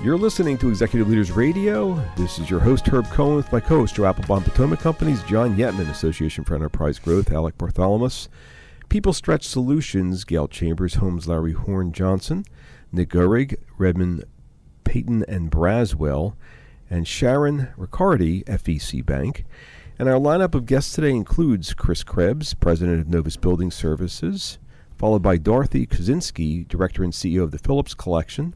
You're listening to Executive Leaders Radio. This is your host, Herb Cohen, with my co host, Joe Applebaum Potomac Companies, John Yetman, Association for Enterprise Growth, Alec Bartholomew, People Stretch Solutions, Gail Chambers, Holmes Lowry Horn Johnson, Nick Gurig, Redmon Peyton and Braswell, and Sharon Riccardi, FEC Bank. And our lineup of guests today includes Chris Krebs, President of Novus Building Services, followed by Dorothy Kosinski, Director and CEO of the Phillips Collection.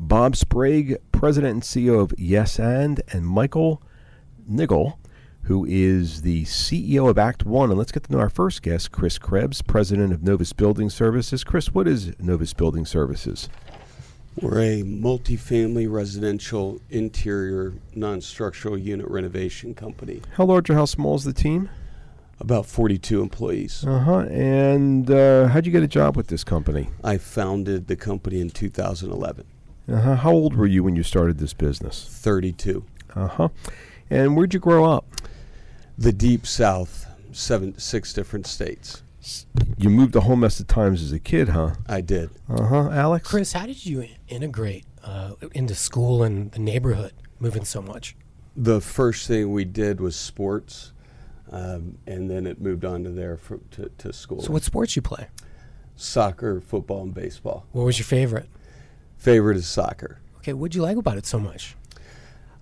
Bob Sprague, President and CEO of Yes and, and Michael Niggle, who is the CEO of Act One. And let's get to know our first guest, Chris Krebs, President of Novus Building Services. Chris, what is Novus Building Services? We're a multifamily residential interior non structural unit renovation company. How large or how small is the team? About 42 employees. Uh huh. And uh, how'd you get a job with this company? I founded the company in 2011. Uh-huh. How old were you when you started this business? 32. Uh-huh. And where'd you grow up? The deep south, seven, six different states. You moved a whole mess of times as a kid, huh? I did. Uh-huh. Alex? Chris, how did you integrate uh, into school and the neighborhood, moving so much? The first thing we did was sports, um, and then it moved on to there for, to, to school. So what sports you play? Soccer, football, and baseball. What was your favorite? Favorite is soccer. Okay, what'd you like about it so much?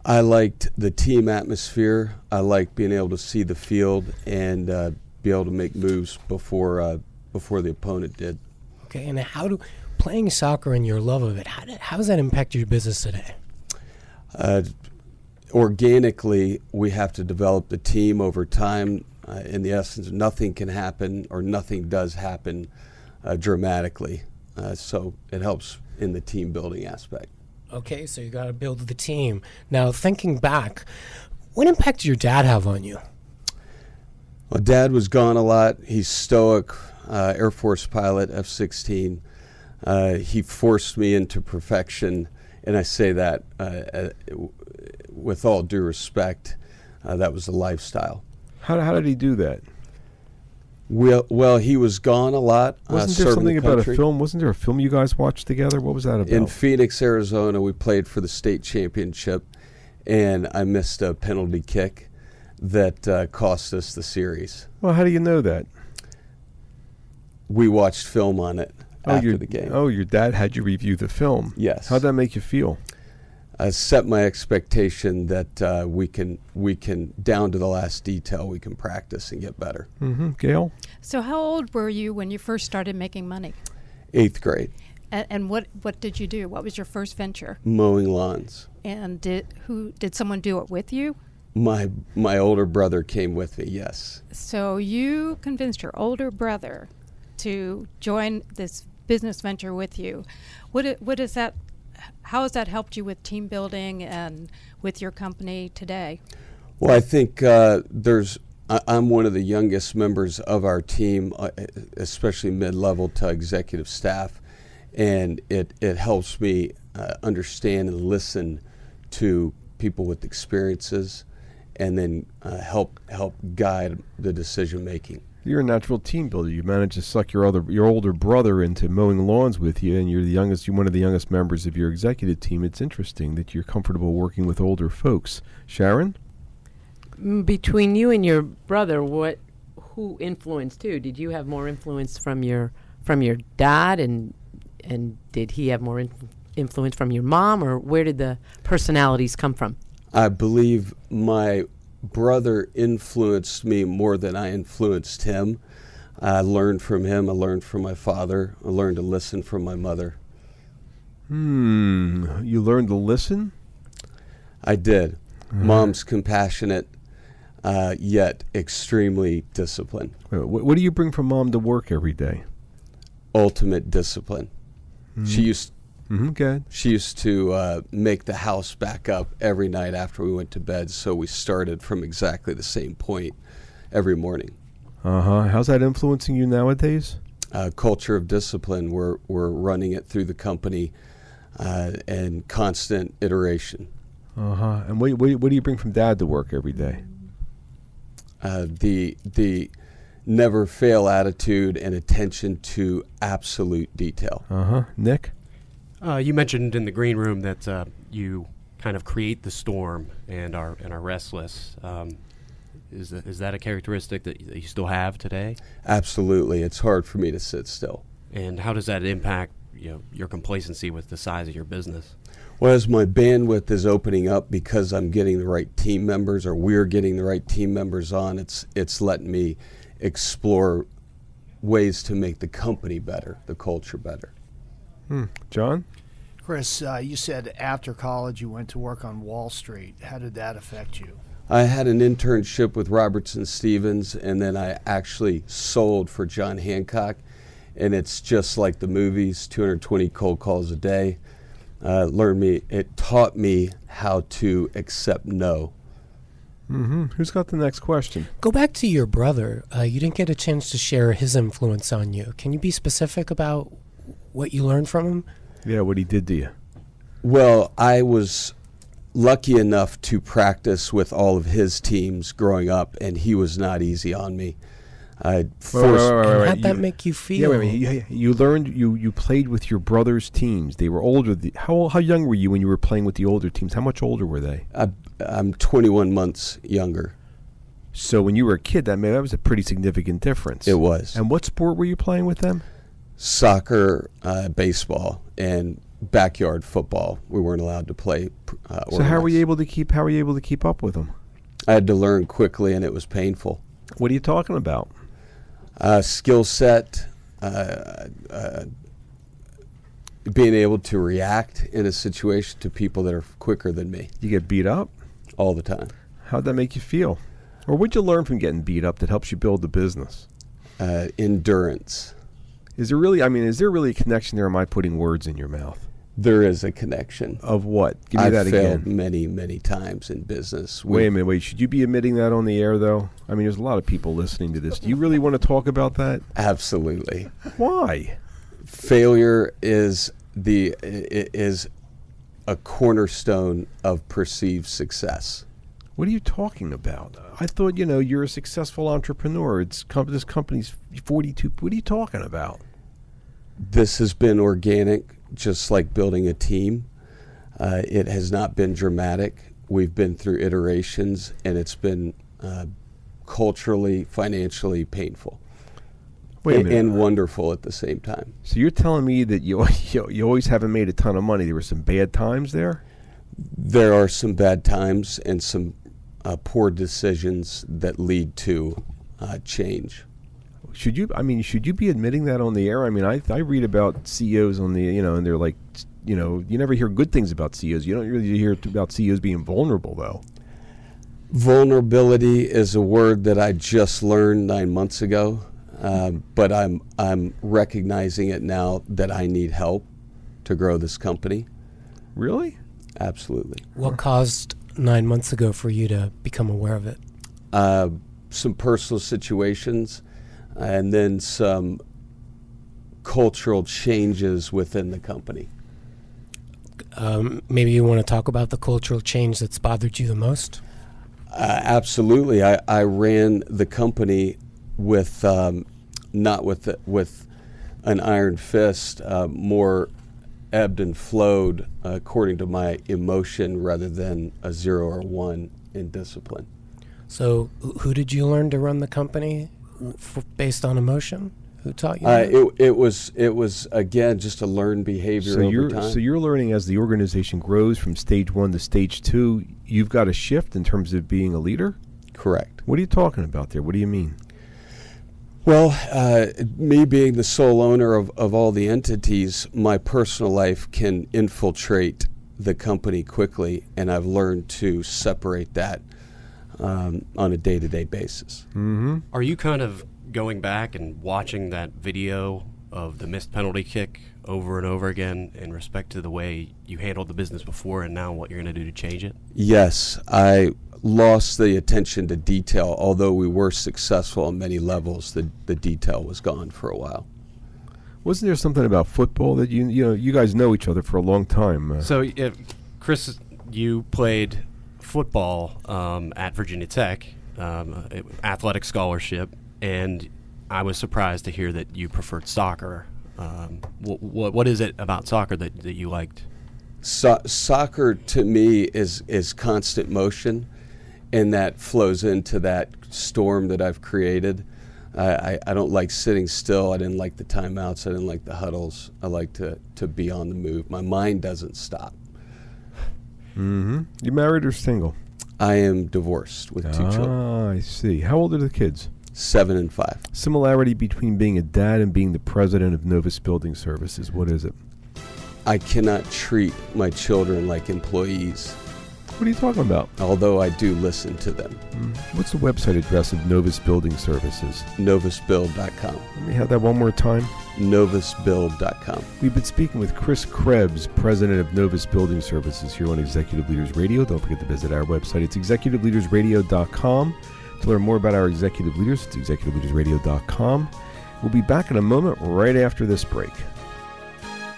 I liked the team atmosphere. I liked being able to see the field and uh, be able to make moves before uh, before the opponent did. Okay, and how do playing soccer and your love of it? How, how does that impact your business today? Uh, organically, we have to develop the team over time. Uh, in the essence, nothing can happen or nothing does happen uh, dramatically. Uh, so it helps in the team building aspect. Okay, so you got to build the team. Now, thinking back, what impact did your dad have on you? Well, dad was gone a lot. He's stoic, uh, Air Force pilot, F 16. Uh, he forced me into perfection, and I say that uh, uh with all due respect. Uh, that was a lifestyle. How, how did he do that? Well, well, he was gone a lot. Uh, Wasn't uh, there something the about a film? Wasn't there a film you guys watched together? What was that about? In Phoenix, Arizona, we played for the state championship, and I missed a penalty kick that uh, cost us the series. Well, how do you know that? We watched film on it oh, after the game. Oh, your dad had you review the film. Yes. How'd that make you feel? Uh, set my expectation that uh, we can we can down to the last detail we can practice and get better. Mm-hmm. Gail. So how old were you when you first started making money? Eighth grade. And, and what what did you do? What was your first venture? Mowing lawns. And did who did someone do it with you? My my older brother came with me. Yes. So you convinced your older brother to join this business venture with you. What what is that how has that helped you with team building and with your company today? Well, I think uh, there's. I, I'm one of the youngest members of our team, uh, especially mid-level to executive staff, and it it helps me uh, understand and listen to people with experiences, and then uh, help help guide the decision making you're a natural team builder. You managed to suck your other your older brother into mowing lawns with you, and you're the youngest. You're one of the youngest members of your executive team. It's interesting that you're comfortable working with older folks. Sharon, mm, between you and your brother, what who influenced who? Did you have more influence from your from your dad, and and did he have more influence from your mom, or where did the personalities come from? I believe my brother influenced me more than I influenced him. I learned from him. I learned from my father. I learned to listen from my mother. Hmm. You learned to listen? I did. Mm-hmm. Mom's compassionate, uh, yet extremely disciplined. What, what, do you bring from mom to work every day? Ultimate discipline. Mm-hmm. She used Mm-hmm, good. She used to uh, make the house back up every night after we went to bed, so we started from exactly the same point every morning. Uh huh. How's that influencing you nowadays? Uh, culture of discipline. We're we're running it through the company, uh, and constant iteration. Uh huh. And what, what, what do you bring from dad to work every day? Uh, the the never fail attitude and attention to absolute detail. Uh huh. Nick? Uh, you mentioned in the green room that uh, you kind of create the storm and are and are restless. Um, is that, is that a characteristic that, that you still have today? Absolutely, it's hard for me to sit still. And how does that impact you know, your complacency with the size of your business? Well, as my bandwidth is opening up because I'm getting the right team members, or we're getting the right team members on, it's it's letting me explore ways to make the company better, the culture better. Hmm. John? Chris, uh, you said after college you went to work on Wall Street. How did that affect you? I had an internship with Robertson Stephens, and then I actually sold for John Hancock. And it's just like the movies 220 cold calls a day. Uh, learned me, it taught me how to accept no. Mm-hmm. Who's got the next question? Go back to your brother. Uh, you didn't get a chance to share his influence on you. Can you be specific about what you learned from him? Yeah, what he did to you. Well, I was lucky enough to practice with all of his teams growing up, and he was not easy on me. I forced. wait, wait, wait, how'd that you- make you feel? Yeah, wait, wait. You, you learned you you played with your brother's teams. They were older. The, how how young were you when you were playing with the older teams? How much older were they? I, I'm 21 months younger. So when you were a kid, that made, that was a pretty significant difference. It was And what sport were you playing with them? Soccer, uh, baseball, and backyard football. We weren't allowed to play. Uh, So how were you able to keep how were you able to keep up with them? I had to learn quickly, and it was painful. What are you talking about? Uh, skill set, uh, uh, being able to react in a situation to people that are quicker than me You get beat up. all the time. How'd that make you feel? Or what'd you learn from getting beat up that helps you build the business? Uh, endurance. Is there really? I mean, is there really a connection there? Or am I putting words in your mouth? There is a connection. Of what? Give me I've that failed again. many, many times in business. Wait a minute. Wait. Should you be admitting that on the air, though? I mean, there's a lot of people listening to this. Do you really want to talk about that? Absolutely. Why? failure is the is a cornerstone of perceived success. What are you talking about? I thought you know you're a successful entrepreneur. It's com- this company's 42. What are you talking about? This has been organic, just like building a team. Uh, it has not been dramatic. We've been through iterations, and it's been uh, culturally, financially painful, Wait a and, minute. and wonderful at the same time. so you're telling me that you, you you always haven't made a ton of money. There were some bad times there. There are some bad times and some uh, poor decisions that lead to uh, change. Should you? I mean, should you be admitting that on the air? I mean, I I read about CEOs on the you know, and they're like, you know, you never hear good things about CEOs. You don't really hear about CEOs being vulnerable, though. Vulnerability is a word that I just learned nine months ago, um, but I'm I'm recognizing it now that I need help to grow this company. Really? Absolutely, What caused nine months ago for you to become aware of it? uh, some personal situations, and then some cultural changes within the company. Um, maybe you want to talk about the cultural change that's bothered you the most? Uh, absolutely, I, I ran the company with um, not with the, with an iron fist, uh, more ebbed and flowed uh, according to my emotion rather than a zero or one in discipline. So, who did you learn to run the company f- based on emotion? Who taught you? Uh, that? it, it was it was again just a learned behavior So over you're time. so you're learning as the organization grows from stage one to stage two. You've got a shift in terms of being a leader. Correct. What are you talking about there? What do you mean? Well, uh, me being the sole owner of, of all the entities, my personal life can infiltrate the company quickly, and I've learned to separate that um, on a day to day basis. Mm-hmm. Are you kind of going back and watching that video of the missed penalty kick over and over again in respect to the way you handled the business before and now what you're going to do to change it? Yes, I lost the attention to detail. Although we were successful on many levels, the, the detail was gone for a while. Wasn't there something about football that you you know you guys know each other for a long time? Uh, So, if Chris, you played football um, at Virginia Tech, um, athletic scholarship, and I was surprised to hear that you preferred soccer. Um, what, is it about soccer that, that you liked? So- soccer to me is is constant motion, and that flows into that storm that I've created. I, I don't like sitting still. I didn't like the timeouts. I didn't like the huddles. I like to, to be on the move. My mind doesn't stop. Mm-hmm. You married or single? I am divorced with two children, Ah, I see. How old are the kids? seven and five. Similarity between being a dad and being the president of Novus Building Services. What is it? I cannot treat my children like employees, What are you talking about? although I do listen to them. Mm. What's the website address of Novus Building Services? Novusbuild.com. Let me have that one more time. Novusbuild.com. We've been speaking with Chris Krebs, president of Novus Building Services here on Executive Leaders Radio. Don't forget to visit our website. It's executiveleadersradio.com. To learn more about our executive leaders, it's executiveleadersradio.com. We'll be back in a moment right after this break.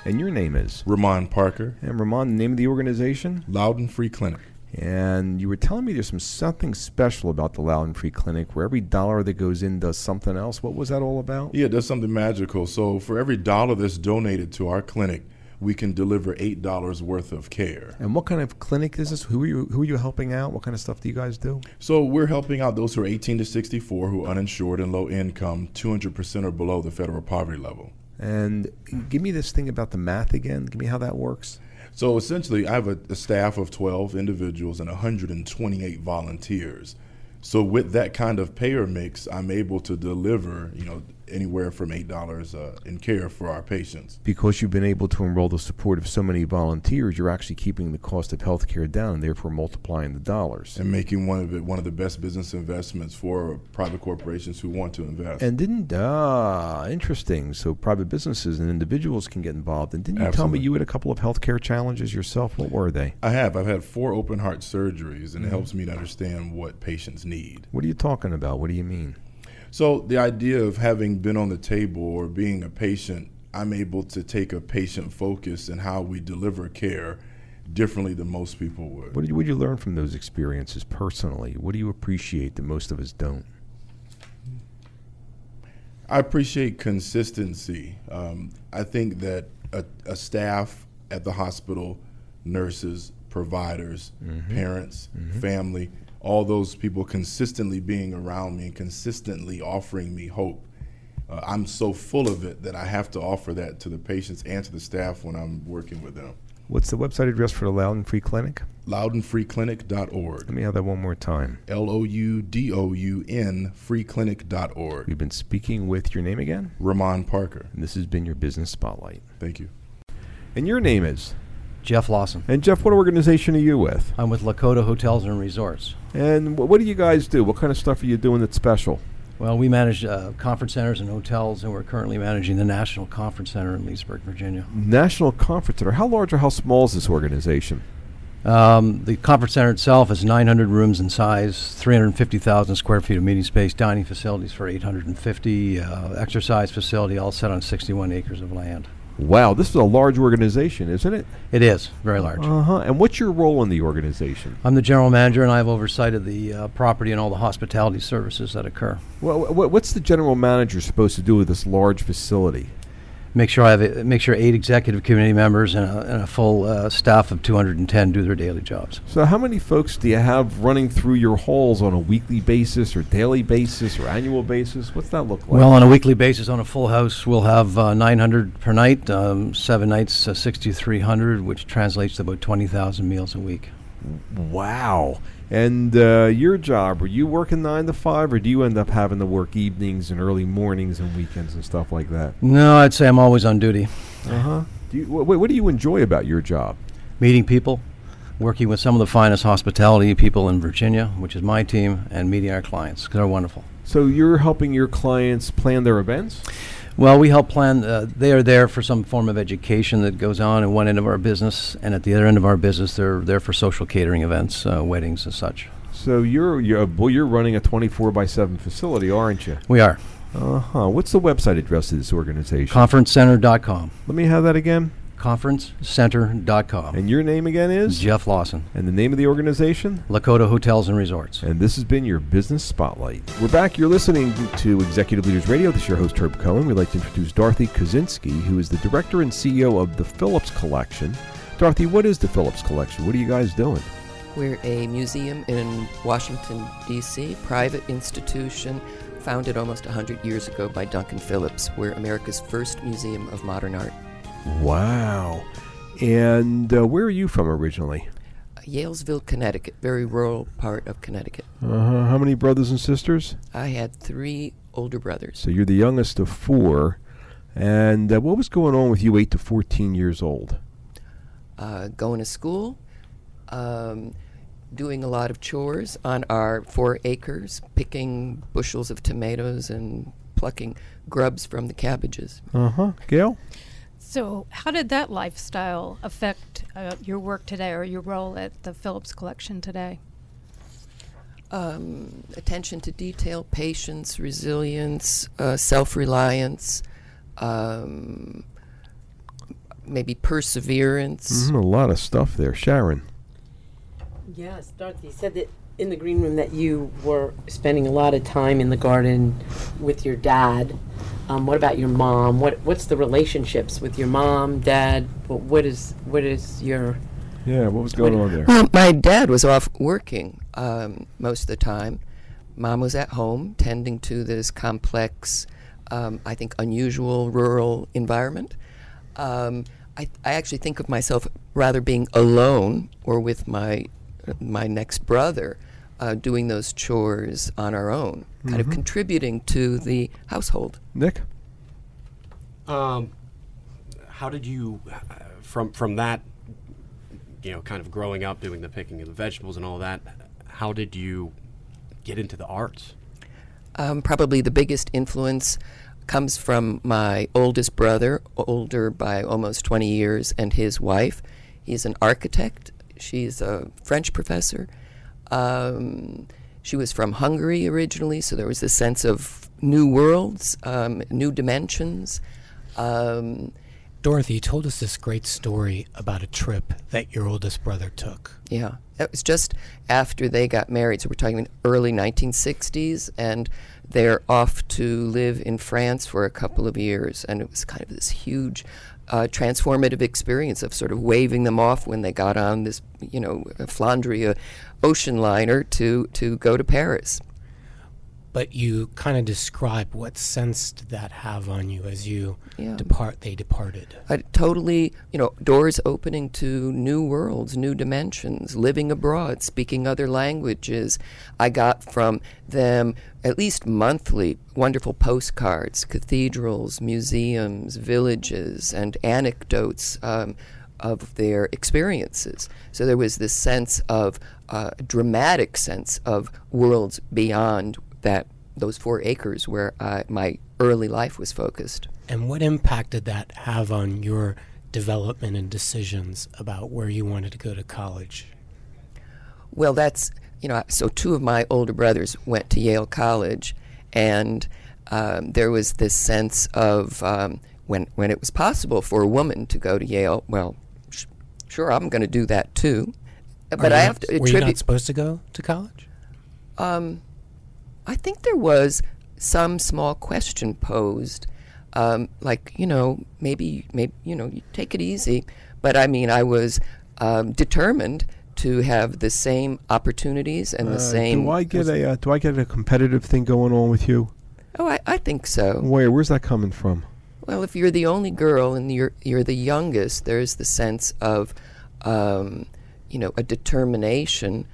And your name is? Ramon Parker, And Ramon, the name of the organization? Loudoun Free Clinic. And you were telling me there's some something special about the Loudoun Free Clinic where every dollar that goes in does something else. What was that all about? Yeah, it does something magical. So for every dollar that's donated to our clinic, we can deliver eight dollars worth of care. And what kind of clinic is this? Who are you who are you helping out? What kind of stuff do you guys do? So we're helping out those who are 18 to 64 who are uninsured and low income, 200% or below the federal poverty level. And give me this thing about the math again. Give me how that works. So essentially, I have a, a staff of 12 individuals and 128 volunteers. So with that kind of payer mix, I'm able to deliver, you know, anywhere from eight dollars uh, in care for our patients. Because you've been able to enroll the support of so many volunteers, you're actually keeping the cost of healthcare down and therefore multiplying the dollars. and making one of it one of the best business investments for private corporations who want to invest. And didn't ah interesting. So private businesses and individuals can get involved. And didn't you tell me you had a couple of healthcare challenges yourself? What were they? I have. I've had four open heart surgeries, and it helps me to understand what patients need. What are you talking about? What do you mean? So the idea of having been on the table or being a patient, I'm able to take a patient focus in how we deliver care differently than most people would. What did you, what did you learn from those experiences personally? What do you appreciate that most of us don't? I appreciate consistency. Um, I think that a, a staff at the hospital, nurses, providers, parents, family, all those people consistently being around me and consistently offering me hope. Uh, I'm so full of it that I have to offer that to the patients and to the staff when I'm working with them. What's the website address for the Loudoun Free Clinic? LoudounFreeClinic.org. Let me have that one more time. L O U D O U N freeclinic.org. We've been speaking with your name again, Ramon Parker. and this has been your business spotlight. Thank you. And your name is? Jeff Lawson. And Jeff, what organization are you with? I'm with Lakota Hotels and Resorts. And wh- what do you guys do? What kind of stuff are you doing that's special? Well, we manage uh, conference centers and hotels, and we're currently managing the National Conference Center in Leesburg, Virginia. National Conference Center. How large or how small is this organization? Um, the conference center itself is 900 rooms in size, 350,000 square feet of meeting space, dining facilities for 850, uh, exercise facility, all set on 61 acres of land. Wow, this is a large organization, isn't it? It is very large. Uh huh. And what's your role in the organization? I'm the general manager, and I have oversight of the uh, property and all the hospitality services that occur. Well, wh- what's the general manager supposed to do with this large facility? Make sure I have a, make sure eight executive committee members and a, and a full uh, staff of 210 do their daily jobs. So, how many folks do you have running through your halls on a weekly basis, or daily basis, or annual basis? What's that look like? Well, on a weekly basis, on a full house, we'll have uh, 900 per night, um, seven nights, uh, 6,300, which translates to about 20,000 meals a week. wow. And uh, your job, were you working nine to five, or do you end up having to work evenings and early mornings and weekends and stuff like that? No, I'd say I'm always on duty, Uh huh. Wh- what do you enjoy about your job? meeting people, working with some of the finest hospitality people in Virginia, which is my team, and meeting our clients. 'cause They're wonderful. So you're helping your clients plan their events? Well, we help plan. Uh, they are there for some form of education that goes on at one end of our business, and at the other end of our business, they're there for social catering events, uh, weddings, and such. So you're you're well, you're running a 24 by 7 facility, aren't you? We are. Uh huh. What's the website address of this organization? Conferencecenter.com. Let me have that again. Conferencecenter.com. And your name again is Jeff Lawson. And the name of the organization? Lakota Hotels and Resorts. And this has been your Business Spotlight. We're back. You're listening to Executive Leaders Radio. This is your host, Herb Cohen. We'd like to introduce Dorothy Kosinski, who is the director and CEO of the Phillips Collection. Dorothy, what is the Phillips Collection? What are you guys doing? We're a museum in Washington, D.C., private institution founded almost 100 years ago by Duncan Phillips. We're America's first museum of modern art. Wow. And uh, where are you from originally? Yalesville, Connecticut, very rural part of Connecticut. Uh-huh. How many brothers and sisters? I had three older brothers. So you're the youngest of four. And uh, what was going on with you 8 to 14 years old? Uh, going to school, um, doing a lot of chores on our four acres, picking bushels of tomatoes and plucking grubs from the cabbages. Uh-huh. Gail? So, how did that lifestyle affect uh, your work today or your role at the Phillips Collection today? Um, attention to detail, patience, resilience, uh, self reliance, um, maybe perseverance. Mm-hmm, a lot of stuff there. Sharon. Yes, Dorothy said that in the green room that you were spending a lot of time in the garden with your dad. Um, what about your mom? What what's the relationships with your mom, dad? What, what is what is your Yeah, what was going on there? Well, my dad was off working um, most of the time. Mom was at home tending to this complex, um, I think, unusual rural environment. Um, I, I actually think of myself rather being alone or with my my next brother uh, doing those chores on our own, kind of Mhm. contributing to the household. Nick? Um, how did you, uh, from from that, you know, kind of growing up doing the picking of the vegetables and all that, how did you get into the arts? Um, probably the biggest influence comes from my oldest brother, older by almost 20 years, and his wife. He's an architect. She's a French professor. Um, she was from Hungary originally, so there was this sense of new worlds, um, new dimensions. Um, Dorothy, you told us this great story about a trip that your oldest brother took. Yeah, it was just after they got married. So we're talking early 1960s, and they're off to live in France for a couple of years, and it was kind of this huge, uh, transformative experience of sort of waving them off when they got on this, you know, Flandria ocean liner to to go to Paris. But you kind of describe what sense did that have on you as you Yeah. depart. They departed. I totally, you know, doors opening to new worlds, new dimensions, living abroad, speaking other languages. I got from them at least monthly wonderful postcards, cathedrals, museums, villages, and anecdotes um, of their experiences. So there was this sense of uh, dramatic sense of worlds beyond that those four acres where uh, my early life was focused. And what impact did that have on your development and decisions about where you wanted to go to college? Well, that's, you know, so two of my older brothers went to Yale College, and um, there was this sense of um, when, when it was possible for a woman to go to Yale, well, sh- sure, I'm going to do that too. But Are you I not- have to Were you not supposed to go to college? Um, I think there was some small question posed, um, like you know maybe maybe you know you take it easy, but I mean I was um, determined to have the same opportunities and the Uh, same. Do I get a uh, Do I get a competitive thing going on with you? Oh, I, I think so. Where? Where's that coming from? Well, if you're the only girl and you're you're the youngest, there's the sense of, um, you know, a determination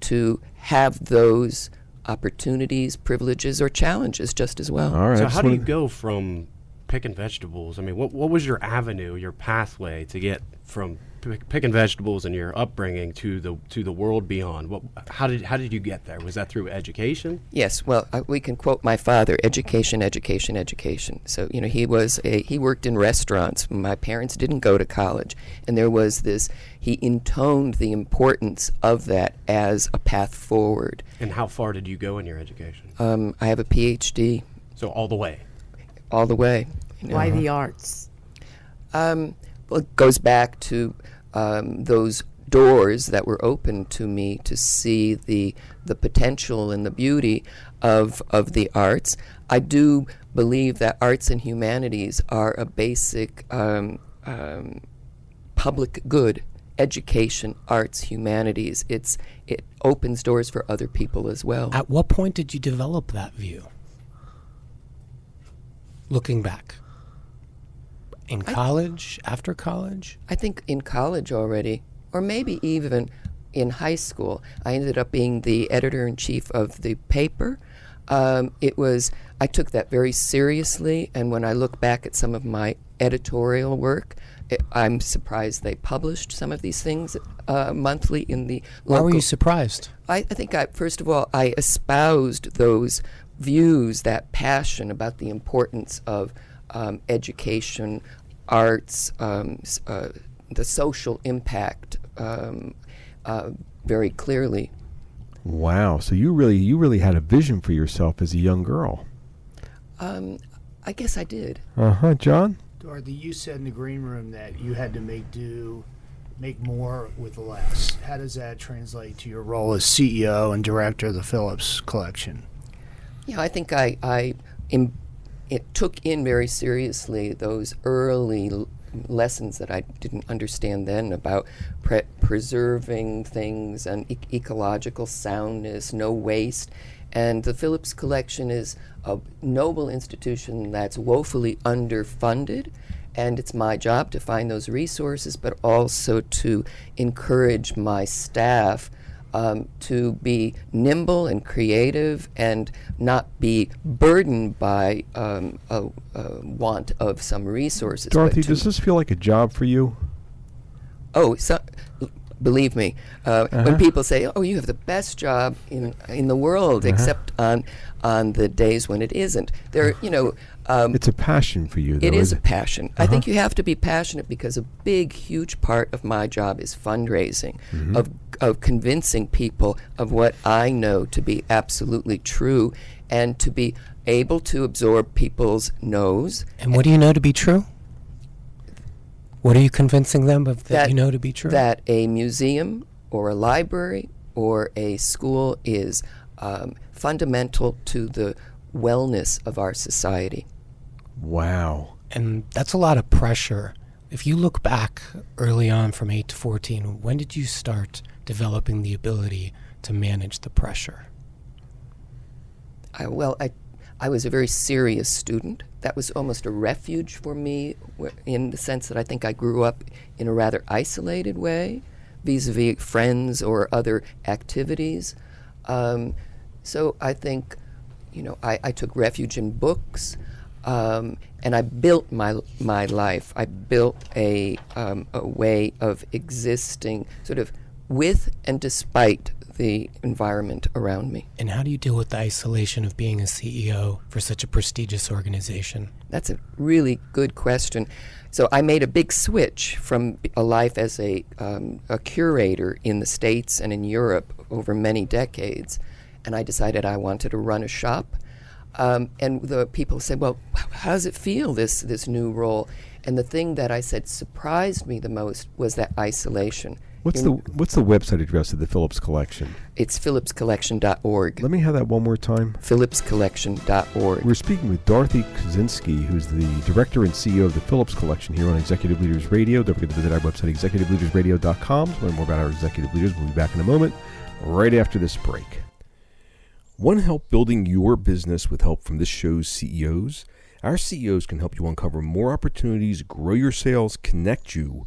to have those opportunities, privileges, or challenges just as well. All right. So how do you go from picking vegetables. I mean, what what was your avenue, your pathway to get from pick, picking vegetables and your upbringing to the to the world beyond? What how did how did you get there? Was that through education? Yes, well, uh, we can quote my father: education, education, education. So you know, he was a, he worked in restaurants. My parents didn't go to college, and there was this. He intoned the importance of that as a path forward. And how far did you go in your education? Um, I have a PhD. So all the way. All the way. You know. Why the arts? Um, well, it goes back to um, those doors that were open to me to see the the potential and the beauty of of the arts. I do believe that arts and humanities are a basic um, um, public good. Education, arts, humanities. It's it opens doors for other people as well. At what point did you develop that view? Looking back. In I- college, after college? I think in college already, or maybe even in high school. I ended up being the editor in chief of the paper. Um, it was I took that very seriously, and when I look back at some of my editorial work, it, I'm surprised they published some of these things uh, monthly in the. Why were you surprised? I, I think I first of all I espoused those views, that passion about the importance of um, education, arts, um, uh, the social impact um, uh, very clearly. Wow. So you really you really had a vision for yourself as a young girl. Um, I guess I did. Uh huh, John. Dorothy, you said in the green room that you had to make do, make more with less. How does that translate to your role as CEO and director of the Phillips Collection? Yeah, I think I, I im- it took in very seriously those early l- lessons that I didn't understand then about pre- preserving things and e- ecological soundness, no waste. And the Phillips Collection is a noble institution that's woefully underfunded. And it's my job to find those resources, but also to encourage my staff um, to be nimble and creative and not be burdened by um, a, a want of some resources. Dorothy, does this feel like a job for you? Oh, so, believe me, uh, Uh-huh. when people say, "Oh, you have the best job in in the world," Uh-huh. except on on the days when it isn't, there, you know. Um, It's a passion for you, though. it is is a passion. I think you have to be passionate because a big, huge part of my job is fundraising, Mhm. of of convincing people of what I know to be absolutely true, and to be able to absorb people's no's. And what do you know to be true? What are you convincing them of that, you know to be true? That a museum or a library or a school is um, fundamental to the wellness of our society. Wow. And that's a lot of pressure. If you look back early on from 8 to 14, when did you start developing the ability to manage the pressure? I, well, I, I was a very serious student. That was almost a refuge for me, in the sense that I think I grew up in a rather isolated way, vis-a-vis friends or other activities. Um, so I think, you know, I, I took refuge in books, um, and I built my my life. I built a um, a way of existing, sort of with and despite the environment around me. And how do you deal with the isolation of being a CEO for such a prestigious organization? That's a really good question. So I made a big switch from a life as a, um, a curator in the States and in Europe over many decades, and I decided I wanted to run a shop. Um, and the people said, "Well, how does it feel this this new role?" And the thing that I said surprised me the most was that isolation. What's the What's the website address of the Phillips Collection? It's phillipscollection.org. Let me have that one more time. phillipscollection.org. We're speaking with Dorothy Kosinski, who's the director and CEO of the Phillips Collection here on Executive Leaders Radio. Don't forget to visit our website, executiveleadersradio.com, to learn more about our executive leaders. We'll be back in a moment, right after this break. Want help building your business with help from this show's CEOs? Our CEOs can help you uncover more opportunities, grow your sales, connect you,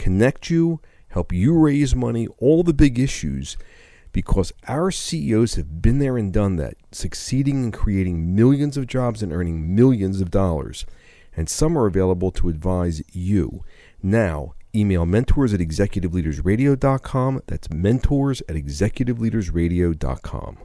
connect you, help you raise money, all the big issues, because our CEOs have been there and done that, succeeding in creating millions of jobs and earning millions of dollars. And some are available to advise you. Now, email mentors at executiveleadersradio.com. That's mentors at executiveleadersradio.com.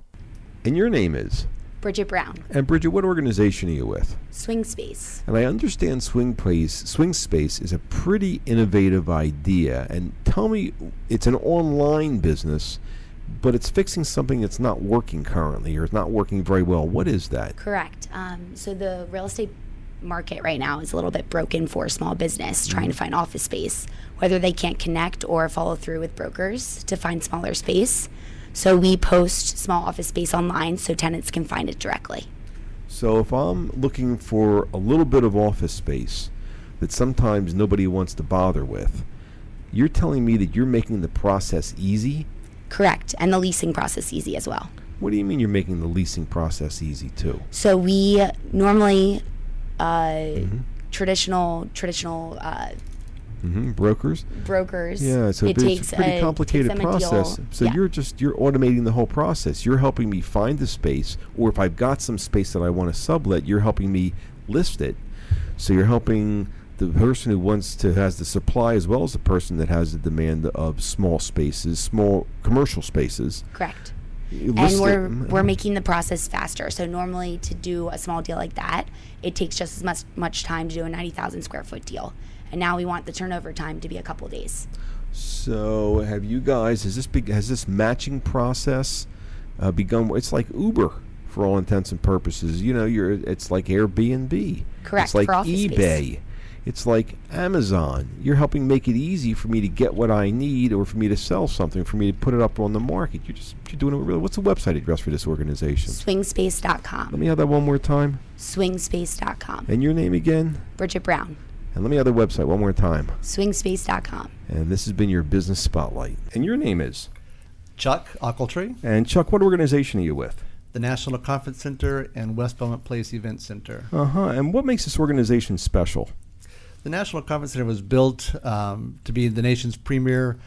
And your name is? Bridget Brown. And Bridget, what organization are you with? Swing Space. And I understand Swing Space, Swing Space is a pretty innovative idea. And tell me, it's an online business, but it's fixing something that's not working currently or it's not working very well. What is that? Correct. Um, so the real estate market right now is a little bit broken for small business trying to find office space, whether they can't connect or follow through with brokers to find smaller space. So we post small office space online so tenants can find it directly. So if I'm looking for a little bit of office space that sometimes nobody wants to bother with, you're telling me that you're making the process easy? Correct. And the leasing process easy as well. What do you mean you're making the leasing process easy too? So we normally uh, traditional traditional uh, hmm Brokers? brokers. Yeah, so it it's a pretty a, complicated a process. deal- So yeah. you're just you're automating the whole process. You're helping me find the space, or if I've got some space that I want to sublet, you're helping me list it. So you're helping the person who wants to has the supply as well as the person that has the demand of small spaces, small commercial spaces. correct. And we're we're making the process faster. So normally to do a small deal like that, it takes just as much much time to do a ninety thousand square foot deal. And now we want the turnover time to be a couple days. So have you guys has this big has this matching process uh, begun? It's like Uber for all intents and purposes. You know, you're it's like Airbnb. Correct, It's like office space. eBay. It's like Amazon. You're helping make it easy for me to get what I need, or for me to sell something, for me to put it up on the market. You're just you're doing it really. What's the website address for this organization? Swingspace.com. Let me have that one more time. Swingspace.com. And your name again? Bridget Brown. And let me have the website one more time. Swingspace.com. And this has been your business spotlight. And your name is? Chuck Ockeltree, And Chuck, what organization are you with? the National Conference Center and West Belmont Place Event Center. Uh huh. And what makes this organization special? The National Conference Center was built um, to be the nation's premier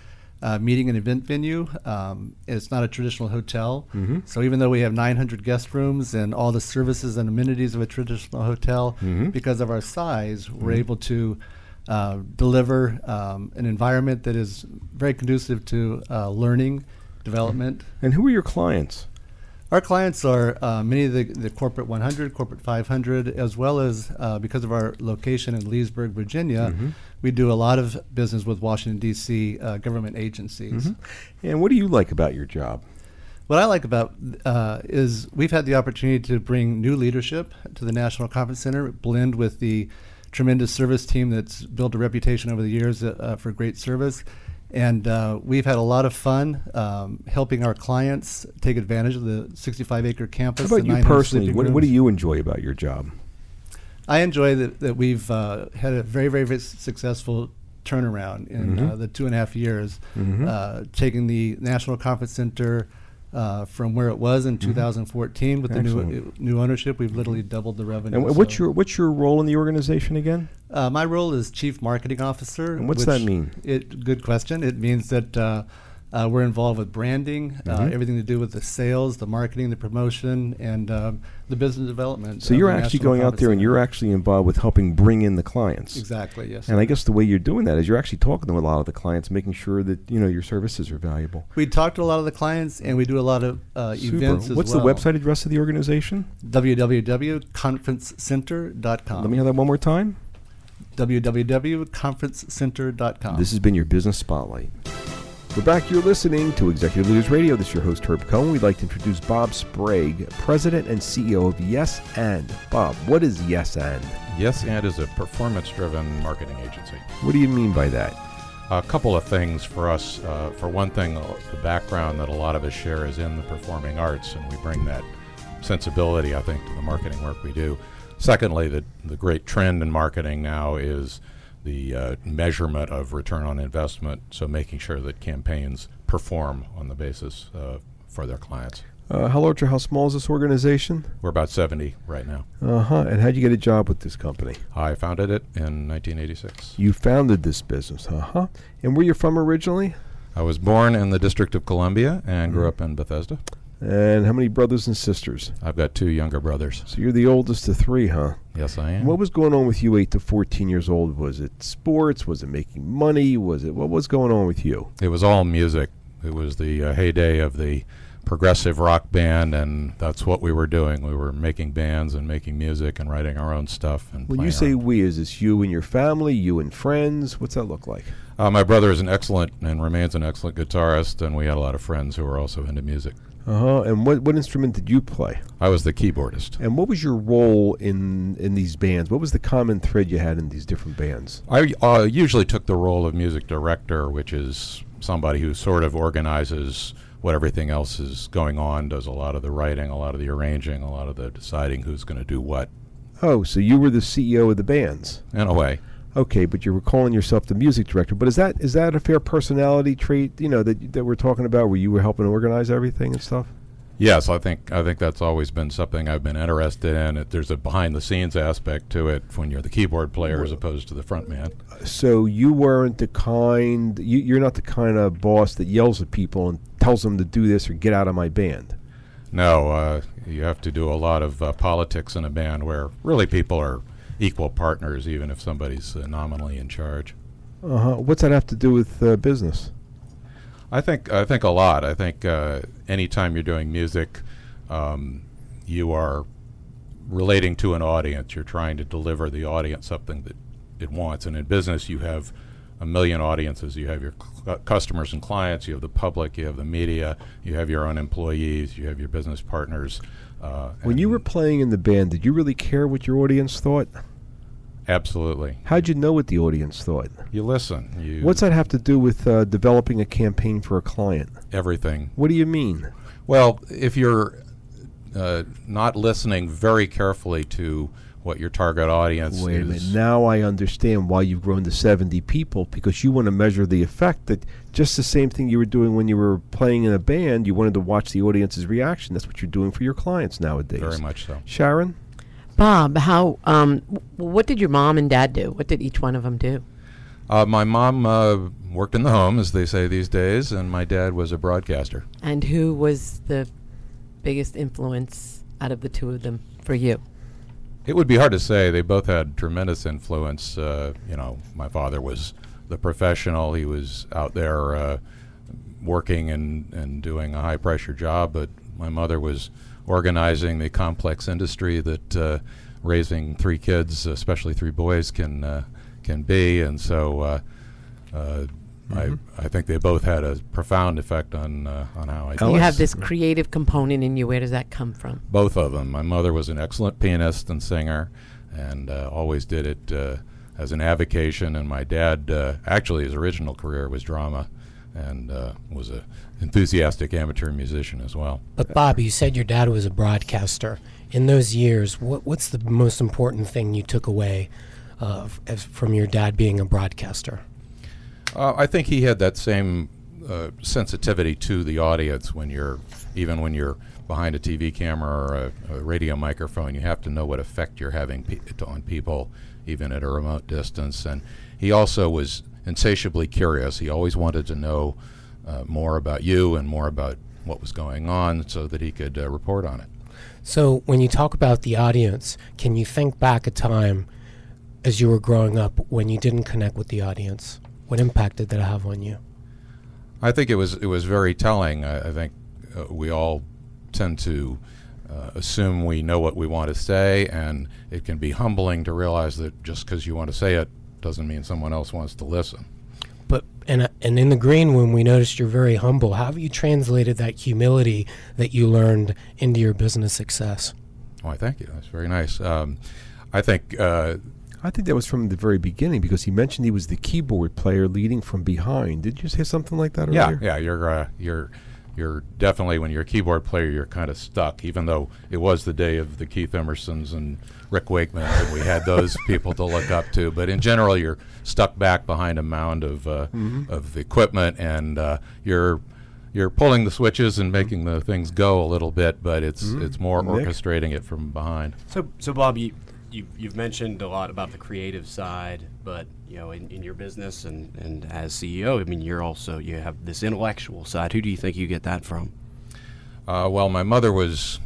uh, meeting and event venue. Um, it's not a traditional hotel. Mhm. So even though we have 900 guest rooms and all the services and amenities of a traditional hotel, Mhm. because of our size, we're Mhm. able to uh, deliver um, an environment that is very conducive to uh, learning, development. And who are your clients? Our clients are uh, many of the, the corporate 100, corporate 500, as well as uh, because of our location in Leesburg, Virginia, Mhm. We do a lot of business with Washington, D.C. Uh, government agencies. Mhm. And what do you like about your job? What I like about uh, is we've had the opportunity to bring new leadership to the National Conference Center, blend with the tremendous service team that's built a reputation over the years uh, for great service. And uh, we've had a lot of fun um, helping our clients take advantage of the 65 acre campus. How about you personally? What, what do you enjoy about your job? I enjoy that, that we've uh, had a very, very, very successful turnaround in Mhm. uh, the two and a half years, Mhm. uh, taking the National Conference Center uh, from where it was in 2014 with the new, Mm-hmm. New ownership. We've literally doubled the revenue. And what's So, your what's your role in the organization again? uh, my role is Chief Marketing Officer. And what's that mean? It, good question. It means that uh, uh, we're involved with branding, uh, Mhm. everything to do with the sales, the marketing, the promotion, and um, the business development. So you're actually going out there and you're actually involved with helping bring in the clients. Exactly, yes, And I guess the way you're doing that is you're actually talking to a lot of the clients, making sure that you know your services are valuable. We talk to a lot of the clients, and we do a lot of uh, events as well. What's well. the website address of the organization? www.conferencecenter.com. Let me have that one more time. www.conferencecenter.com. This has been your business spotlight. We're back. You're listening to Executive Leaders Radio. This is your host, Herb Cohen. We'd like to introduce Bob Sprague, President and CEO of Yes and. Bob, what is Yes and? Yes and is a performance driven marketing agency. What do you mean by that? A couple of things for us. Uh, for one thing, uh, the background that a lot of us share is in the performing arts, and we bring that sensibility, I think, to the marketing work we do. Secondly, the, the great trend in marketing now is the uh, measurement of return on investment, so making sure that campaigns perform on the basis uh, for their clients. Uh, how large or how small is this organization? We're about 70 right now. Uh huh. And how'd you get a job with this company? I founded it in 1986. You founded this business, uh huh. And where you're from originally? I was born in the District of Columbia and grew up in Bethesda. And how many brothers and sisters? I've got two younger brothers. So you're the oldest of three, huh? Yes, I am. What was going on with you, eight to fourteen years old? Was it sports? Was it making money? Was it what was going on with you? It was all music. It was the uh, heyday of the progressive rock band, and that's what we were doing. We were making bands and making music and writing our own stuff. And When you say we, is this you and your family, you and friends? What's that look like? uh, my brother is an excellent and remains an excellent guitarist, and we had a lot of friends who were also into music. Uh huh. And what what instrument did you play? I was the keyboardist. And what was your role in in these bands? What was the common thread you had in these different bands? I uh, usually took the role of music director, which is somebody who sort of organizes what everything else is going on, does a lot of the writing, a lot of the arranging, a lot of the deciding who's going to do what. Oh, so you were the CEO of the bands. In a way. Okay, but you were calling yourself the music director. But is that is that a fair personality trait? You know that that we're talking about, where you were helping organize everything and stuff. Yes, I think I think that's always been something I've been interested in. It, there's a behind the scenes aspect to it when you're the keyboard player as opposed to the front man. So you weren't the kind. You, you're not the kind of boss that yells at people and tells them to do this or get out of my band. No, uh, you have to do a lot of uh, politics in a band where really people are equal partners, even if somebody's uh, nominally in charge. Uh huh. What's that have to do with uh, business? I think I think a lot. I think uh, anytime you're doing music, um, you are relating to an audience. You're trying to deliver the audience something that it wants. And in business, you have a million audiences. You have your cu- customers and clients. You have the public. You have the media. You have your own employees. You have your business partners. Uh, When you were playing in the band, did you really care what your audience thought? absolutely, How'd you know what the audience thought? you listen. You What's that have to do with uh, developing a campaign for a client? everything. What do you mean? Well, if you're uh, not listening very carefully to what your target audience Wait a minute. is, Now I understand why you've grown to 70 people because you want to measure the effect that just the same thing you were doing when you were playing in a band, you wanted to watch the audience's reaction. That's what you're doing for your clients nowadays. very much so. Sharon? Bob, how? Um, w- what did your mom and dad do? What did each one of them do? Uh, my mom uh, worked in the home, as they say these days, and my dad was a broadcaster. And who was the biggest influence out of the two of them for you? It would be hard to say. They both had tremendous influence. Uh, you know, my father was the professional. He was out there uh, working and, and doing a high pressure job, but my mother was organizing the complex industry that uh, raising three kids, especially three boys, can uh, can be. And so uh, uh. I, I think they both had a profound effect on, uh, on how I You have this creative component in you. Where does that come from? both of them. My mother was an excellent pianist and singer, and uh, always did it uh, as an avocation. And my dad, uh, actually, his original career was drama, and uh, was a enthusiastic amateur musician as well. But Bob, you said your dad was a broadcaster. In those years, what, what's the most important thing you took away uh, f- as, from your dad being a broadcaster? Uh, I think he had that same uh, sensitivity to the audience when you're, even when you're behind a TV camera or a, a radio microphone, you have to know what effect you're having pe- on people, even at a remote distance. And he also was insatiably curious. He always wanted to know uh, more about you and more about what was going on so that he could uh, report on it. So, when you talk about the audience, can you think back a time as you were growing up when you didn't connect with the audience? What impact did that have on you? I think it was it was very telling. I, I think uh, we all tend to uh, assume we know what we want to say, and it can be humbling to realize that just because you want to say it doesn't mean someone else wants to listen. But and uh, and in the green room, we noticed you're very humble. How have you translated that humility that you learned into your business success? Why, thank you. That's very nice. Um, I think uh, I think that was from the very beginning because he mentioned he was the keyboard player leading from behind. Did you say something like that Yeah, earlier? yeah, you're uh, you're you're definitely when you're a keyboard player, you're kind of stuck. Even though it was the day of the Keith Emersons and Rick Wakeman, and we had those people to look up to. But in general, you're stuck back behind a mound of uh, Mhm. of equipment, and uh, you're you're pulling the switches and making the things go a little bit, but it's Mhm. it's more Nick? orchestrating it from behind. So, so Bob, you, you you've mentioned a lot about the creative side, but you know, in, in your business and, and as CEO, I mean, you're also you have this intellectual side. Who do you think you get that from? Uh, well, my mother was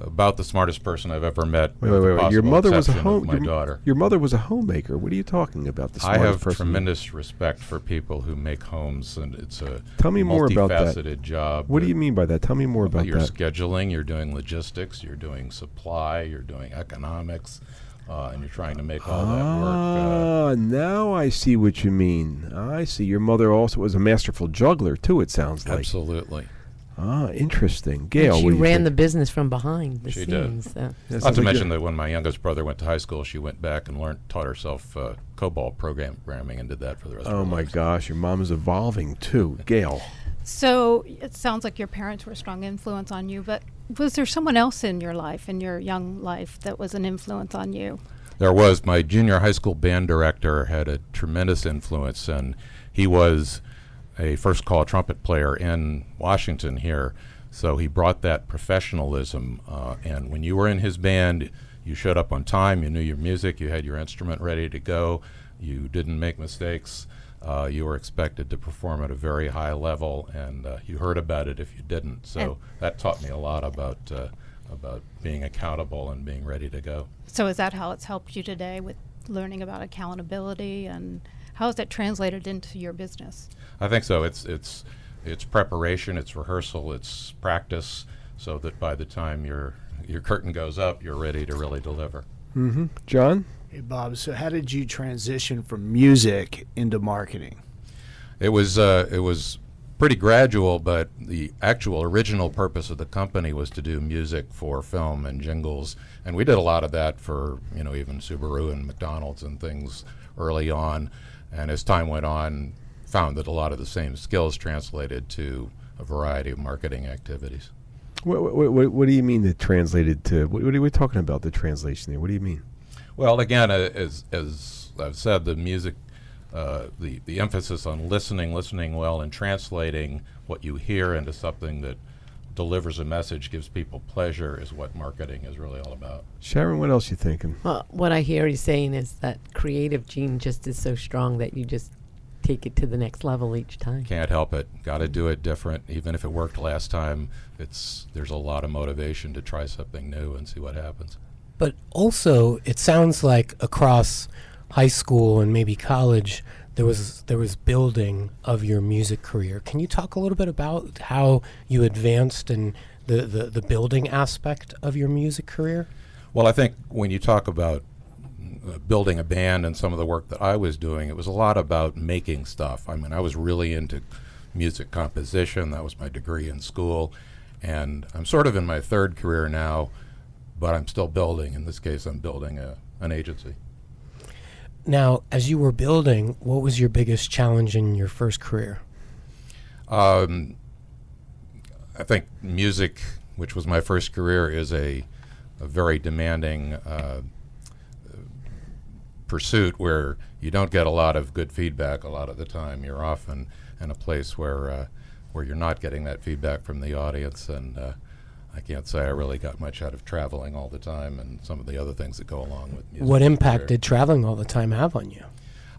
about the smartest person I've ever met. Wait, wait, wait, wait. Your mother was a home. My your, daughter. Your mother was a homemaker. What are you talking about? The I have person. tremendous respect for people who make homes, and it's a Tell me more about that. multifaceted job. What do you mean by that? Tell me more about that. you're scheduling, you're doing logistics, you're doing supply, you're doing economics, uh, and you're trying to make all that work. Uh, Ah, now I see what you mean. I see. Your mother also was a masterful juggler too. It sounds like. Absolutely. Ah, interesting. And Gail, she you ran think? the business from behind the she scenes. did. so- That Not to mention you- that when my youngest brother went to high school, she went back and learned, taught herself uh, COBOL programming, and did that for the rest of her Oh my life. gosh, your mom is evolving too. Gail. So it sounds like your parents were a strong influence on you, but was there someone else in your life, in your young life, that was an influence on you? There was my junior high school band director had a tremendous influence, and he was a first call trumpet player in Washington here. So he brought that professionalism, uh, and when you were in his band, you showed up on time. You knew your music. You had your instrument ready to go. You didn't make mistakes. Uh, you were expected to perform at a very high level, and uh, you heard about it if you didn't. So And- that taught me a lot about uh, about being accountable and being ready to go. So is that how it's helped you today with learning about accountability and how is that translated into your business? I think so. It's it's it's preparation, it's rehearsal, it's practice, so that by the time your your curtain goes up, you're ready to really deliver. Mm-hmm. John. Hey, Bob. So, how did you transition from music into marketing? It was uh, it was pretty gradual, but the actual original purpose of the company was to do music for film and jingles, and we did a lot of that for you know even Subaru and McDonald's and things early on. And as time went on, found that a lot of the same skills translated to a variety of marketing activities. What, what, what, what do you mean that translated to? What, what are we talking about? The translation there. What do you mean? Well, again, uh, as as I've said, the music, uh, the the emphasis on listening, listening well, and translating what you hear into something that delivers a message, gives people pleasure, is what marketing is really all about. Sharon, what else you thinking? Well, what I hear you saying is that creative gene just is so strong that you just take it to the next level each time. Can't help it. Got to do it different. Even if it worked last time, it's there's a lot of motivation to try something new and see what happens. But also, it sounds like across high school and maybe college, there was there was building of your music career. Can you talk a little bit about how you advanced and the, the, the building aspect of your music career? Well, I think when you talk about building a band and some of the work that I was doing, it was a lot about making stuff. I mean, I was really into music composition. That was my degree in school. And I'm sort of in my third career now, but I'm still building. In this case, I'm building a, an agency. Now, as you were building, what was your biggest challenge in your first career? Um, I think music, which was my first career, is a, a very demanding uh, pursuit where you don't get a lot of good feedback a lot of the time. You're often in a place where uh, where you're not getting that feedback from the audience, and uh, I can't say I really got much out of traveling all the time and some of the other things that go along with music. What impact did traveling all the time have on you?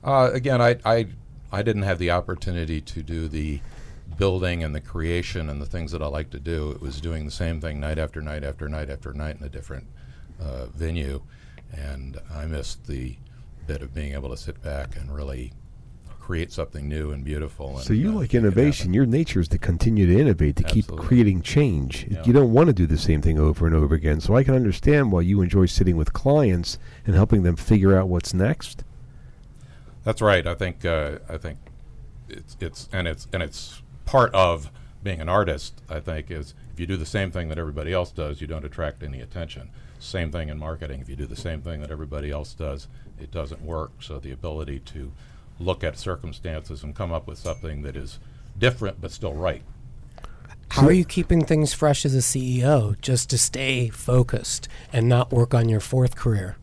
Uh, again, I, I, I didn't have the opportunity to do the building and the creation and the things that I like to do. It was doing the same thing night after night after night after night in a different uh, venue, and I missed the bit of being able to sit back and really create something new and beautiful. And, So you uh, like innovation. Your nature is to continue to innovate, to keep creating change. Yeah. You don't want to do the same thing over and over again. So I can understand why you enjoy sitting with clients and helping them figure out what's next. That's right. I think uh, I think it's it's and it's and it's part of being an artist. I think is if you do the same thing that everybody else does, you don't attract any attention. Same thing in marketing. If you do the same thing that everybody else does, it doesn't work. So the ability to look at circumstances and come up with something that is different but still right. How are you keeping things fresh as a CEO just to stay focused and not work on your fourth career?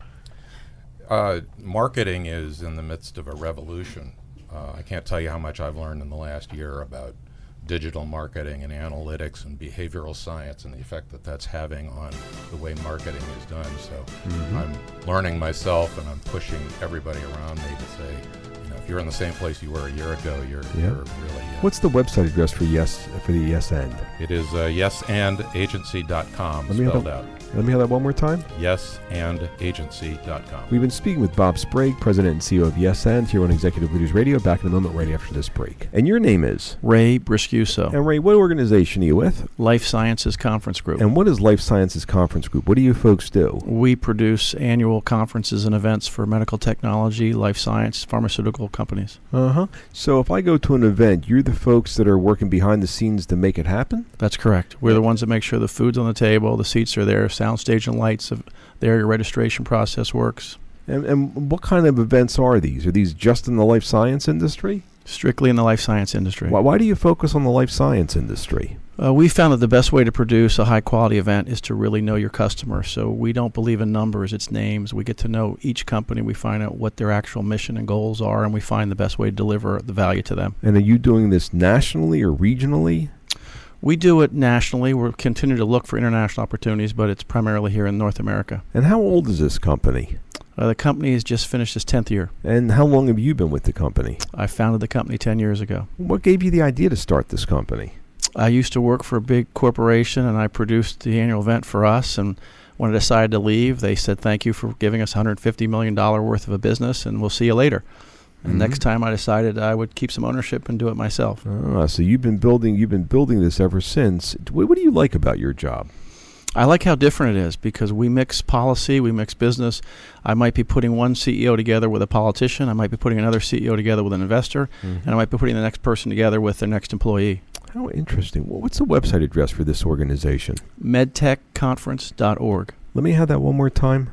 Uh, marketing is in the midst of a revolution. Uh, I can't tell you how much I've learned in the last year about digital marketing and analytics and behavioral science and the effect that that's having on the way marketing is done. So Mhm. I'm learning myself and I'm pushing everybody around me to say, you know, if you're in the same place you were a year ago, you're, Yeah. you're really. Uh, What's the website address for Yes for the Yes And? it is uh, yesandagency.com Let me have spelled that- out. Let me have that one more time. Yesandagency.com. We've been speaking with Bob Sprague, President and CEO of Yes And, here on Executive Leaders Radio. Back in a moment, right after this break. And your name is Ray Briscuso. And Ray, what organization are you with? Life Sciences Conference Group. And what is Life Sciences Conference Group? What do you folks do? We produce annual conferences and events for medical technology, life science, pharmaceutical companies. Uh huh. So if I go to an event, you're the folks that are working behind the scenes to make it happen. That's correct. We're the ones that make sure the food's on the table, the seats are there, soundstage and lights are there, your registration process works. And, and what kind of events are these? Are these just in the life science industry? Strictly in the life science industry. Why, why do you focus on the life science industry? Uh, we found that the best way to produce a high quality event is to really know your customer. So we don't believe in numbers, it's names. We get to know each company, we find out what their actual mission and goals are, and we find the best way to deliver the value to them. And are you doing this nationally or regionally? We do it nationally. We're continue to look for international opportunities, but it's primarily here in North America. And how old is this company? Uh, the company has just finished its 10th year. And how long have you been with the company? I founded the company 10 years ago. What gave you the idea to start this company? I used to work for a big corporation and I produced the annual event for us. And when I decided to leave, they said, Thank you for giving us $150 million worth of a business and we'll see you later. And Mhm. next time I decided I would keep some ownership and do it myself. Ah, so you've been building you've been building this ever since. What, what do you like about your job? I like how different it is because we mix policy, we mix business. I might be putting one CEO together with a politician, I might be putting another CEO together with an investor, Mhm. and I might be putting the next person together with their next employee. How interesting. Wh- What's the website address for this organization? medtechconference.org. Let me have that one more time.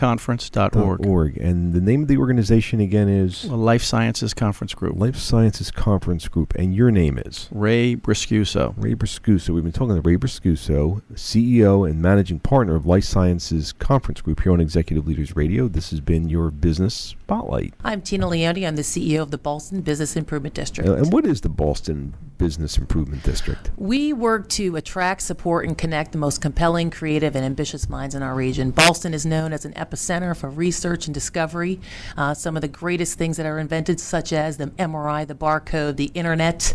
medtechconference.org. Org. And the name of the organization again is Well, Life Sciences Conference Group. Life Sciences Conference Group. And your name is? Ray Briscuso. Ray Briscuso. We've been talking to Ray Briscuso, CEO and managing partner of Life Sciences Conference Group here on Executive Leaders Radio. This has been your business spotlight. I'm Tina Leone. I'm the CEO of the Ballston Business Improvement District. Uh, and what is the Ballston Business Improvement District? We work to attract, support, and connect the most compelling, creative, and ambitious minds in our region. Ballston is known as an epicenter for research and discovery. Uh, some of the greatest things that are invented, such as the MRI, the barcode, the internet,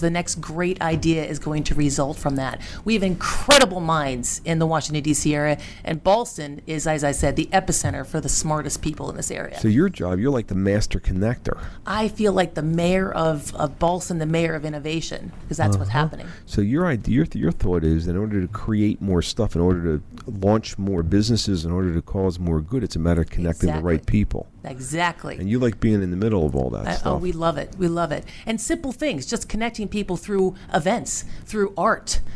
the next great idea is going to result from that. We have incredible minds in the Washington D.C. area, and Ballston is, as I said, the epicenter for the smartest people in this area. so your job, you're like the master connector. I feel like the mayor of, of Ballston, the mayor of innovation, because that's what's Uh-huh. happening. So your idea, your, your thought is, in order to create more stuff, in order to launch more businesses, in order to cause more good, it's a matter of connecting the right people. Exactly. And you like being in the middle of all that I- oh, stuff. oh, we love it. We love it. And simple things, just connecting people through events, through art,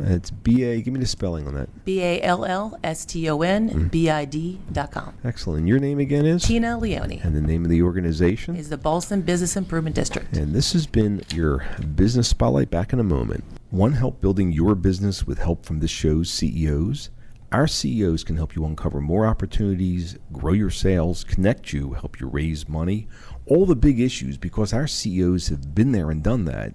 It's B A. Give me the spelling on that. B A L L S T O N mm-hmm. B I D.com. Excellent. Your name again is Tina Leone and the name of the organization. is the Ballston Business Improvement District. And this has been your business spotlight. Back in a moment. One help building your business with help from this show's CEOs. Our CEOs can help you uncover more opportunities, grow your sales, connect you, help you raise money, all the big issues because our CEOs have been there and done that,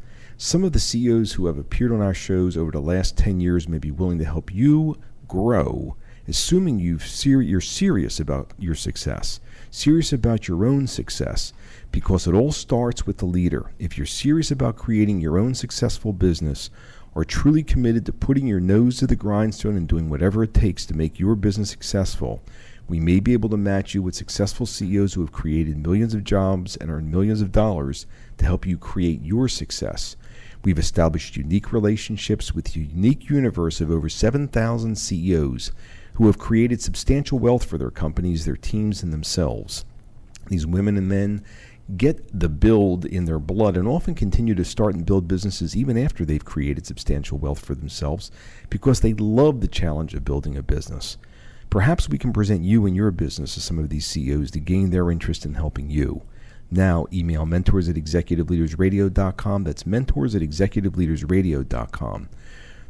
Some of the CEOs who have appeared on our shows over the last 10 years may be willing to help you grow assuming you've ser- you're serious about your success, serious about your own success, because it all starts with the leader. If you're serious about creating your own successful business, or truly committed to putting your nose to the grindstone and doing whatever it takes to make your business successful, we may be able to match you with successful CEOs who have created millions of jobs and earned millions of dollars to help you create your success. We've established unique relationships with a unique universe of over 7,000 CEOs who have created substantial wealth for their companies, their teams, and themselves. These women and men get the build in their blood and often continue to start and build businesses even after they've created substantial wealth for themselves because they love the challenge of building a business. Perhaps we can present you and your business to some of these CEOs to gain their interest in helping you. Now, email mentors at executiveleadersradio.com. That's mentors at executiveleadersradio.com.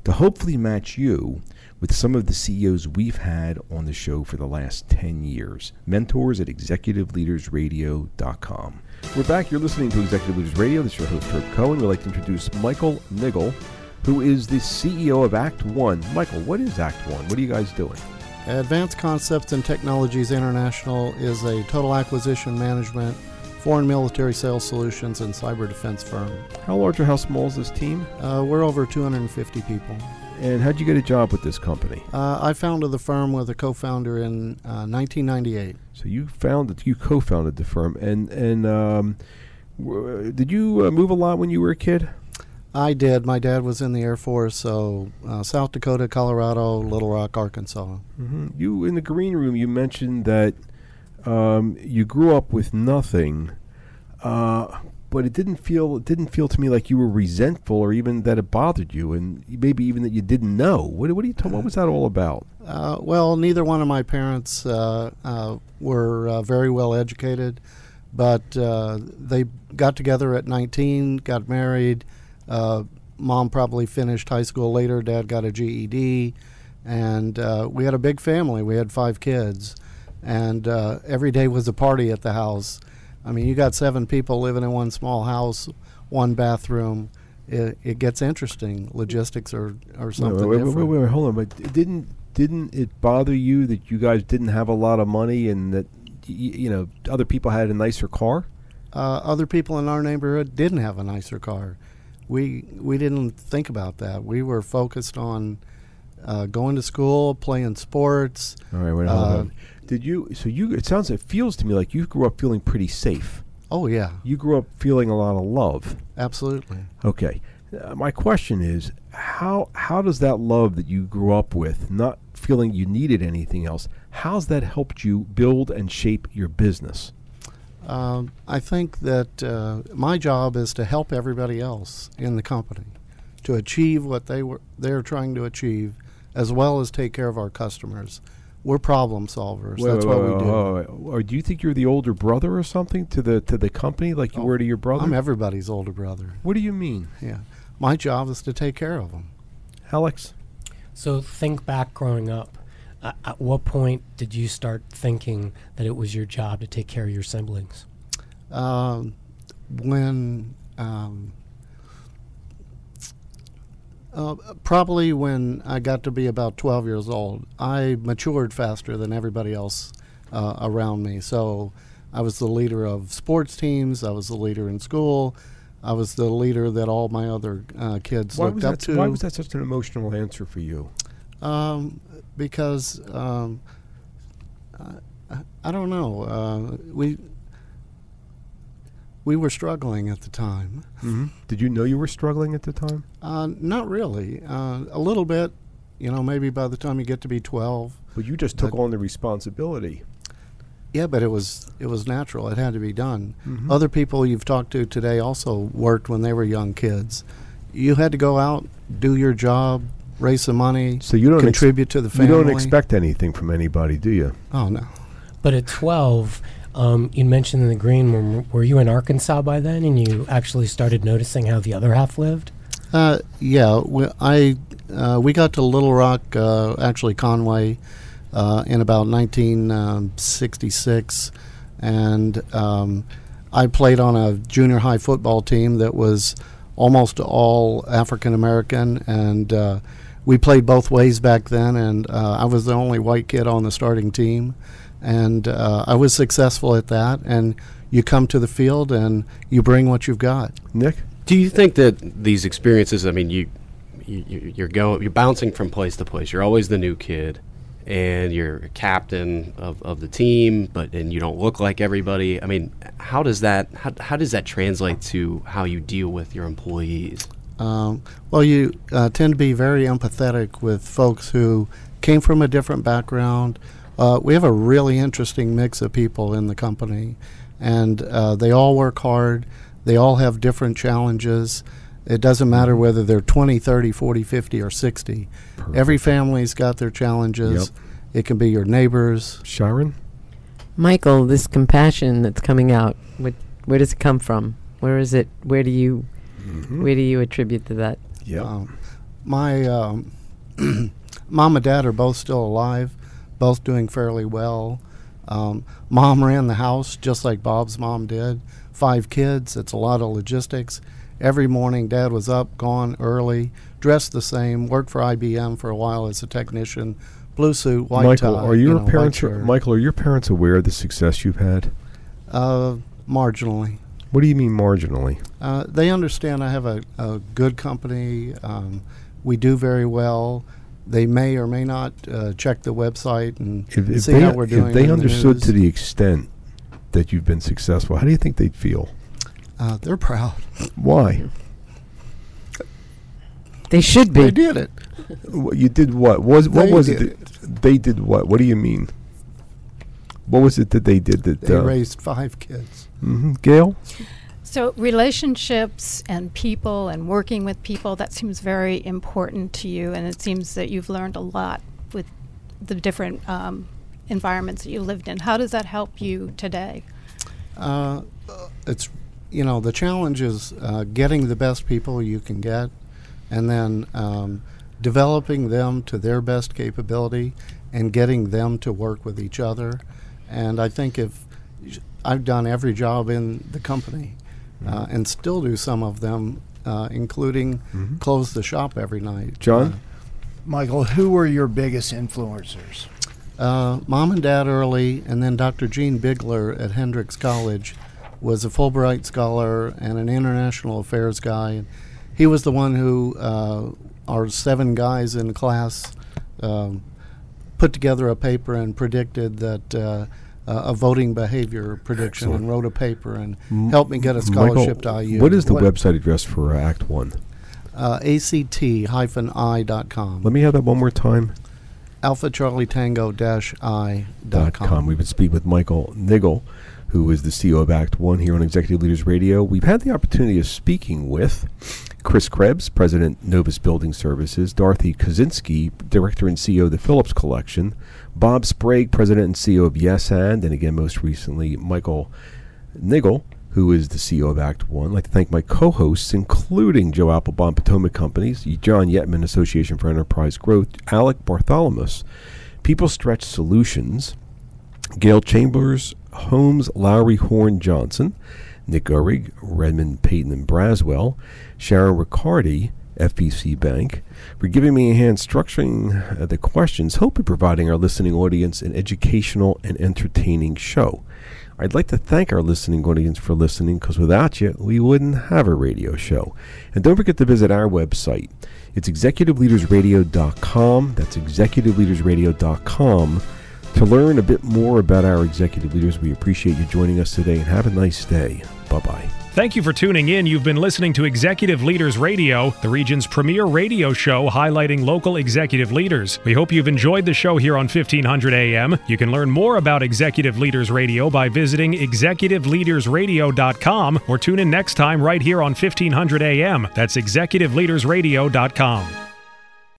To hopefully match you with some of the CEOs we've had on the show for the last 10 years. Mentors at executiveleadersradio.com. We're back. You're listening to Executive Leaders Radio. This is your host, Herb Cohen. We'd like to introduce Michael Niggle, who is the CEO of Act One. Michael, what is Act One? What are you guys doing? Advanced Concepts and Technologies International is a total acquisition management, foreign military sales solutions, and cyber defense firm. How large or how small is this team? Uh, we're over 250 people. And how'd you get a job with this company? Uh, I founded the firm with a co-founder in uh, 1998. So you founded, you co-founded the firm, and and um, w- did you uh, move a lot when you were a kid? I did. My dad was in the Air Force, so uh, South Dakota, Colorado, Little Rock, Arkansas. Mm-hmm. You in the green room, you mentioned that um, you grew up with nothing. Uh, but it didn't feel it didn't feel to me like you were resentful or even that it bothered you, and maybe even that you didn't know. What what, you t- what was that all about? Uh, well, neither one of my parents uh, uh, were uh, very well educated, but uh, they got together at 19, got married. Mom probably finished high school later. Dad got a GED, and we had a big family. We had five kids, and every day was a party at the house I mean, you got seven people living in one small house, one bathroom. It, it gets interesting. Logistics or or something wait, wait, different. Wait, wait, wait, hold on. But didn't didn't it bother you that you guys didn't have a lot of money and that y- you know other people had a nicer car? Uh, other people in our neighborhood didn't have a nicer car. We we didn't think about that. We were focused on uh, going to school, playing sports. All right, wait, hold on. Did you? So you? It sounds. It feels to me like you grew up feeling pretty safe. Oh yeah. You grew up feeling a lot of love. Absolutely. Okay. Uh, my question is, how how does that love that you grew up with, not feeling you needed anything else, how's that helped you build and shape your business? Um, I think that uh, my job is to help everybody else in the company to achieve what they were they're trying to achieve, as well as take care of our customers. We're problem solvers. Wait, That's wait, what wait, we do. wait, wait. Or do you think you're the older brother or something to the to the company, like you Oh, were to your brother? I'm everybody's older brother. What do you mean? Yeah, my job is to take care of them. Alex. So think back growing up. Uh, at what point did you start thinking that it was your job to take care of your siblings? Um, when um, uh, probably when I got to be about 12 years old, I matured faster than everybody else uh, around me. So I was the leader of sports teams. I was the leader in school. I was the leader that all my other uh, kids Why looked up to. Why was that such an emotional answer for you? Um, because um, I, I don't know. Uh, we we were struggling at the time. Mm-hmm. Did you know you were struggling at the time? Uh, not really. Uh, a little bit, you know, maybe by the time you get to be 12. But you just took on the responsibility. Yeah, but it was it was natural. It had to be done. Mhm. Other people you've talked to today also worked when they were young kids. You had to go out, do your job, raise some money, So you don't ex- contribute to the family. You don't expect anything from anybody, do you? Oh no. But at 12, um, you mentioned in the green room, were you in Arkansas by then and you actually started noticing how the other half lived? Uh, yeah, we, I uh, we got to Little Rock, uh, actually Conway, uh, in about 1966, and um, I played on a junior high football team that was almost all African American, and uh, we played both ways back then. And uh, I was the only white kid on the starting team, and uh, I was successful at that. And you come to the field and you bring what you've got. Nick. Do you think that these experiences? I mean, you, you you're going, you're bouncing from place to place. You're always the new kid, and you're a captain of, of the team, but and you don't look like everybody. I mean, how does that how, how does that translate to how you deal with your employees? Um, well, you uh, tend to be very empathetic with folks who came from a different background. Uh, we have a really interesting mix of people in the company, and uh, they all work hard. They all have different challenges. It doesn't matter whether they're 20, 30, 40, 50, or 60. Every family's got their challenges. It can be your neighbors. Sharon? Michael, this compassion that's coming out, what, where does it come from? Where is it? Where do you, where do you attribute to that? Yeah. Um, my um, mom and dad are both still alive, both doing fairly well. Um, mom ran the house just like Bob's mom did. Five kids. It's a lot of logistics. Every morning, dad was up, gone early, dressed the same, worked for IBM for a while as a technician, blue suit, white Michael, tie. are you know, parents shirt. Michael, are your parents aware of the success you've had? Uh, marginally. What do you mean marginally? Uh, they understand I have a, a good company. Um, we do very well. They may or may not uh, check the website and If, if see they, how we're doing. if they in the understood to the extent that you've been successful, how do you think they'd feel? uh, they're proud. Why? They should be. They did it. You did what? Was what They was did it? that- They did what? What do you mean? What was it that they did that? They uh, raised five kids. Mm-hmm. Gail? So, relationships and people and working with people, that seems very important to you. And it seems that you've learned a lot with the different um, environments that you lived in. How does that help you today? Uh, it's you know the challenge is uh, getting the best people you can get, and then um, developing them to their best capability, and getting them to work with each other. And I think if I've done every job in the company, uh, and still do some of them, uh, including Mhm. close the shop every night. John? Michael, who were your biggest influencers? Uh, mom and dad early, and then Dr. Gene Bigler at Hendrix College was a Fulbright scholar and an international affairs guy. And he was the one who uh, our seven guys in class um, put together a paper and predicted that uh, uh, a voting behavior prediction Excellent. and wrote a paper and M- helped me get a Michael, scholarship to IU. What is the website address for uh, Act One? Uh, ACT-I.com. Let me have that one more time. Alpha Charlie Tango dash I dot com. We would speak with Michael Niggle, who is the CEO of Act One here on Executive Leaders Radio. We've had the opportunity of speaking with Chris Krebs, President Novus Building Services, Dorothy Kosinski, Director and CEO of the Phillips Collection, Bob Sprague, President and CEO of Yes and, and again most recently Michael Niggle, who is the CEO of Act One. I'd like to thank my co-hosts, including Joe Applebaum, Potomac Companies, John Yetman, Association for Enterprise Growth, Alec Bartholomew, People Stretch Solutions, Gail Chambers, Holmes, Lowry, Horn, Johnson, Nick Urig, Redmon, Peyton, and Braswell, Sharon Riccardi, FBC Bank, for giving me a hand structuring uh, the questions, hopefully providing our listening audience an educational and entertaining show. I'd like to thank our listening audience for listening because without you, we wouldn't have a radio show. And don't forget to visit our website. It's executiveleadersradio.com. That's executiveleadersradio.com to learn a bit more about our executive leaders. We appreciate you joining us today and have a nice day. Bye bye. Thank you for tuning in. You've been listening to Executive Leaders Radio, the region's premier radio show highlighting local executive leaders. We hope you've enjoyed the show here on 1500 AM. You can learn more about Executive Leaders Radio by visiting executiveleadersradio.com or tune in next time right here on 1500 AM. That's executiveleadersradio.com.